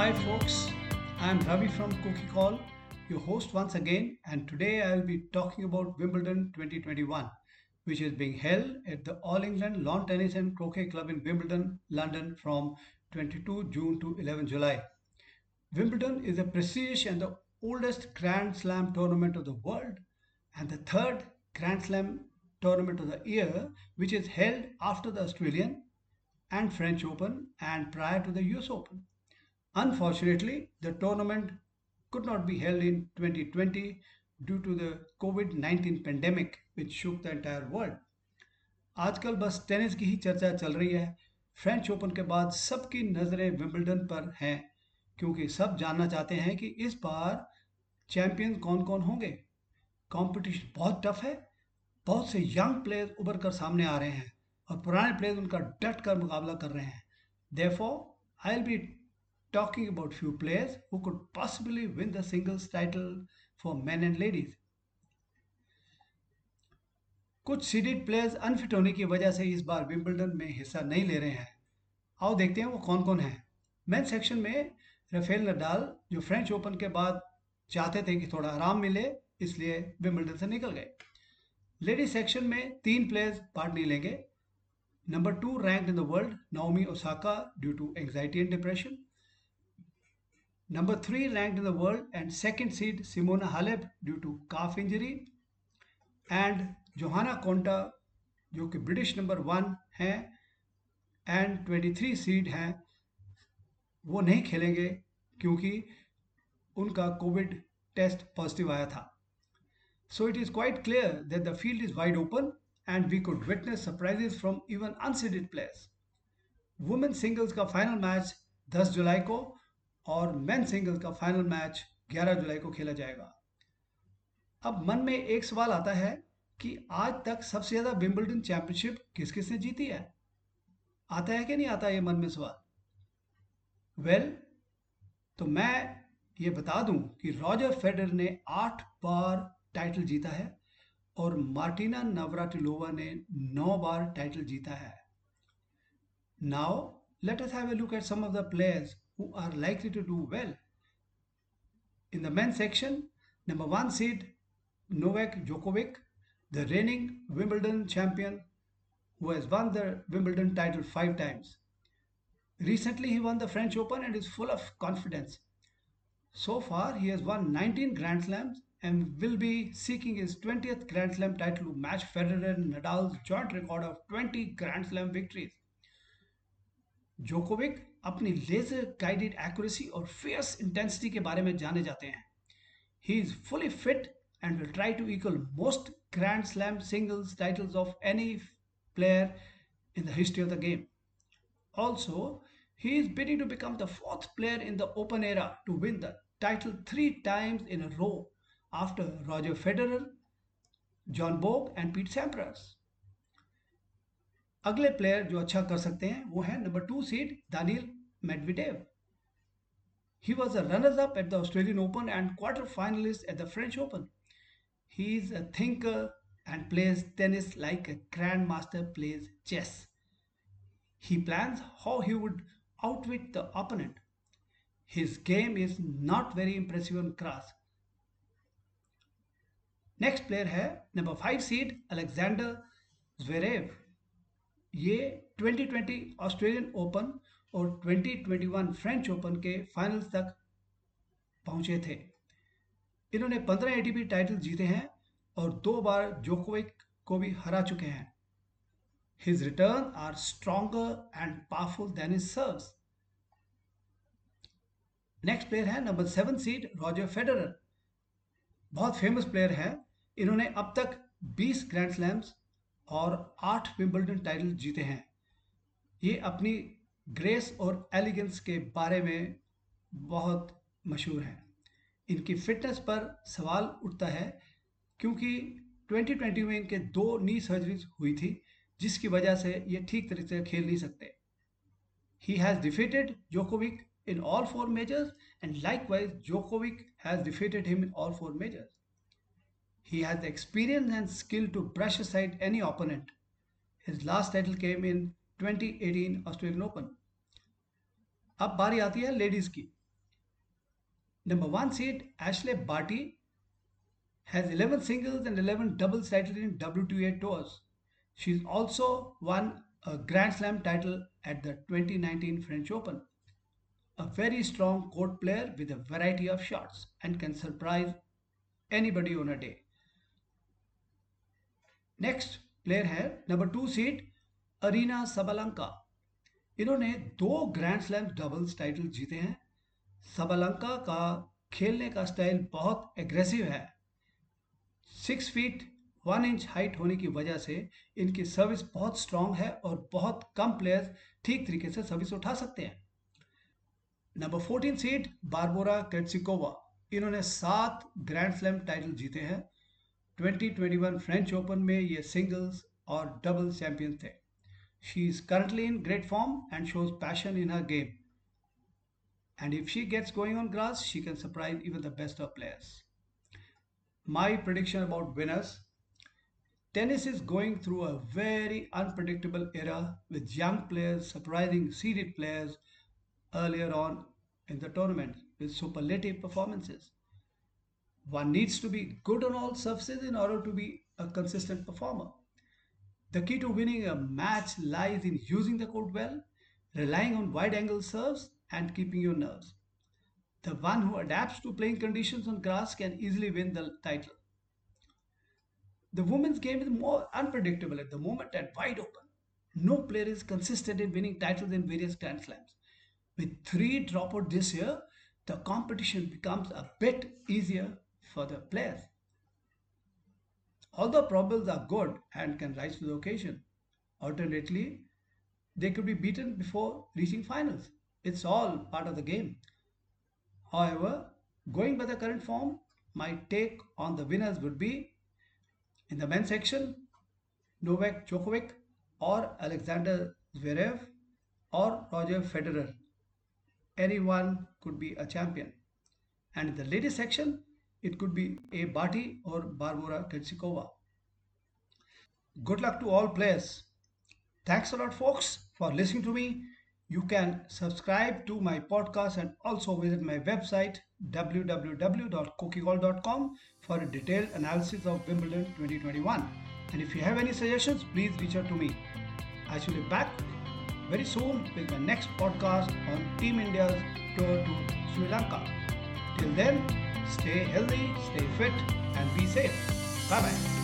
Hi folks, I am Ravi from Cookie Call, your host once again, and today I will be talking about Wimbledon 2021, which is being held at the All England Lawn Tennis and Croquet Club in Wimbledon, London from 22 June to 11 July. Wimbledon is a prestigious and the oldest Grand Slam tournament of the world and the third Grand Slam tournament of the year, which is held after the Australian and French Open and prior to the US Open. Unfortunately, the tournament could not be held in 2020 due to the COVID-19 pandemic which shook the entire world. आजकल बस tennis की ही चर्चा चल रही है। French Open के बाद सबकी नज़रें विंबलडन पर हैं क्योंकि सब जानना चाहते हैं कि इस बार चैंपियन कौन कौन होंगे। कंपटीशन बहुत टफ है। बहुत से यंग प्लेयर्स उभर कर सामने आ रहे हैं और पुराने प्लेयर्स उनका डट कर मुकाबला कर रहे हैं। Therefore I will be talking about few players who could possibly win the singles title for men and ladies. कुछ सीडेड प्लेयर्स अनफिट होने की वजह से इस बार विंबलडन में हिस्सा नहीं ले रहे हैं। आओ देखते हैं वो कौन कौन है। मेन सेक्शन में रफेल नडाल जो फ्रेंच ओपन के बाद चाहते थे कि थोड़ा आराम मिले, इसलिए विंबलडन से निकल गए। लेडीज़ सेक्शन में तीन प्लेयर्स पार्ट नहीं लेंगे। Number two rank in the world Naomi Osaka due to anxiety and depression Number 3 ranked in the world and second seed Simona Halep due to calf injury and Johanna Konta जो कि British number one हैं and 23 seed हैं वो नहीं खेलेंगे क्योंकि उनका Covid test positive आया था so it is quite clear that the field is wide open and we could witness surprises from even unseeded players women singles का फाइनल मैच 10 जुलाई को और मेन सिंगल्स का फाइनल मैच 11 जुलाई को खेला जाएगा। अब मन में एक सवाल आता है कि आज तक सबसे ज़्यादा विंबलडन चैंपियनशिप किस किसने जीती है? आता है कि नहीं आता ये मन में सवाल? वेल well, तो मैं ये बता दूँ कि रॉजर फेडर ने आठ बार टाइटल जीता है और मार्टिना नवराटिलोवा ने नौ बार टाइटल जीता है। Now let us have a look at some of the players who are likely to do well. In the men's section, number one seed Novak Djokovic, the reigning Wimbledon champion who has won the Wimbledon title five times. Recently, he won the French Open and is full of confidence. So far, he has won 19 Grand Slams and will be seeking his 20th Grand Slam title to match Federer and Nadal's joint record of 20 Grand Slam victories. Djokovic अपनी laser guided accuracy और fierce intensity के बारे में जाने जाते हैं। He is fully fit and will try to equal most grand slam singles titles of any player in the history of the game also he is bidding to become the fourth player in the open era to win the title three times in a row after Roger Federer Bjorn Borg and Pete Sampras अगले player जो अच्छा कर सकते हैं, वो है number two seed Daniil Medvedev he was a runners up at the Australian Open and quarter finalist at the French Open he is a thinker and plays tennis like a grand master plays chess he plan how he would outwit the opponent his game is not very impressive and cross next player है number five seed Alexander Zverev ये 2020 Australian open और 2021 French Open के final तक पहुँचे थे। इन्होंने 15 ATP title जीते हैं और दो बार जोकोविक को भी हरा चुके हैं। His return are stronger and powerful than his serves next player है number seven seed Roger Federer बहुत फ़ेमस प्लेयर है। इन्होंने अब तक 20 ग्रैंड स्लैम्स और आठ विंबलडन टाइटल जीते हैं। ये अपनी ग्रेस और एलिगेंस के बारे में बहुत मशहूर हैं। इनकी फिटनेस पर सवाल उठता है, क्योंकि 2020 में इनके दो नी सर्जरीज हुई थी, जिसकी वजह से ये ठीक तरीके से खेल नहीं सकते। He has defeated Djokovic in all four majors and likewise Djokovic has defeated him in all four majors He has the experience and skill to brush aside any opponent. His last title came in 2018 Australian Open. अब बारी आती है ladies की Number one seed Ashley Barty has 11 singles and 11 doubles titles in WTA tours. She's also won a Grand Slam title at the 2019 French Open. A very strong court player with a variety of shots and can surprise anybody on a day. Next player है number two seed Aryna Sabalenka इन्होंने दो grand slam doubles title जीते हैं। सबलंका का खेलने का style बहुत aggressive है। Six feet one inch height होने की वजह से इनकी सर्विस बहुत स्ट्रांग है और बहुत कम प्लेयर्स ठीक तरीके से सर्विस उठा सकते हैं। Number fourteen seed Barbora Krejcikova इन्होंने सात ग्रैंड स्लैम टाइटल जीते हैं। 2021 फ्रेंच ओपन में ये सिंगल्स और डबल चैंपियन थे she is currently in great form and shows passion in her game and if she gets going on grass, she can surprise even the best of players. My prediction about winners tennis is going through a very unpredictable era with young players surprising seeded players earlier on in the tournament with superlative performances. One needs to be good on all surfaces in order to be a consistent performer. The key to winning a match lies in using the court well, relying on wide angle serves, and keeping your nerves. The one who adapts to playing conditions on grass can easily win the title. The women's game is more unpredictable at the moment and wide open. No player is consistent in winning titles in various Grand Slams. With three dropouts this year, the competition becomes a bit easier for the players. Although probables are good and can rise to the occasion, alternately, they could be beaten before reaching finals. It's all part of the game. However, going by the current form, my take on the winners would be in the men's section, Novak Djokovic or Alexander Zverev or Roger Federer. Anyone could be a champion. And in the ladies section, it could be a Barty or Barbara Krejcikova. Good luck to all players. Thanks a lot, folks, for listening to me. You can subscribe to my podcast and also visit my website www.cookiegolf.com for a detailed analysis of Wimbledon 2021. And if you have any suggestions, please reach out to me. I shall be back very soon with my next podcast on Team India's tour to Sri Lanka. Till then, Stay healthy, stay fit, and be safe. Bye bye.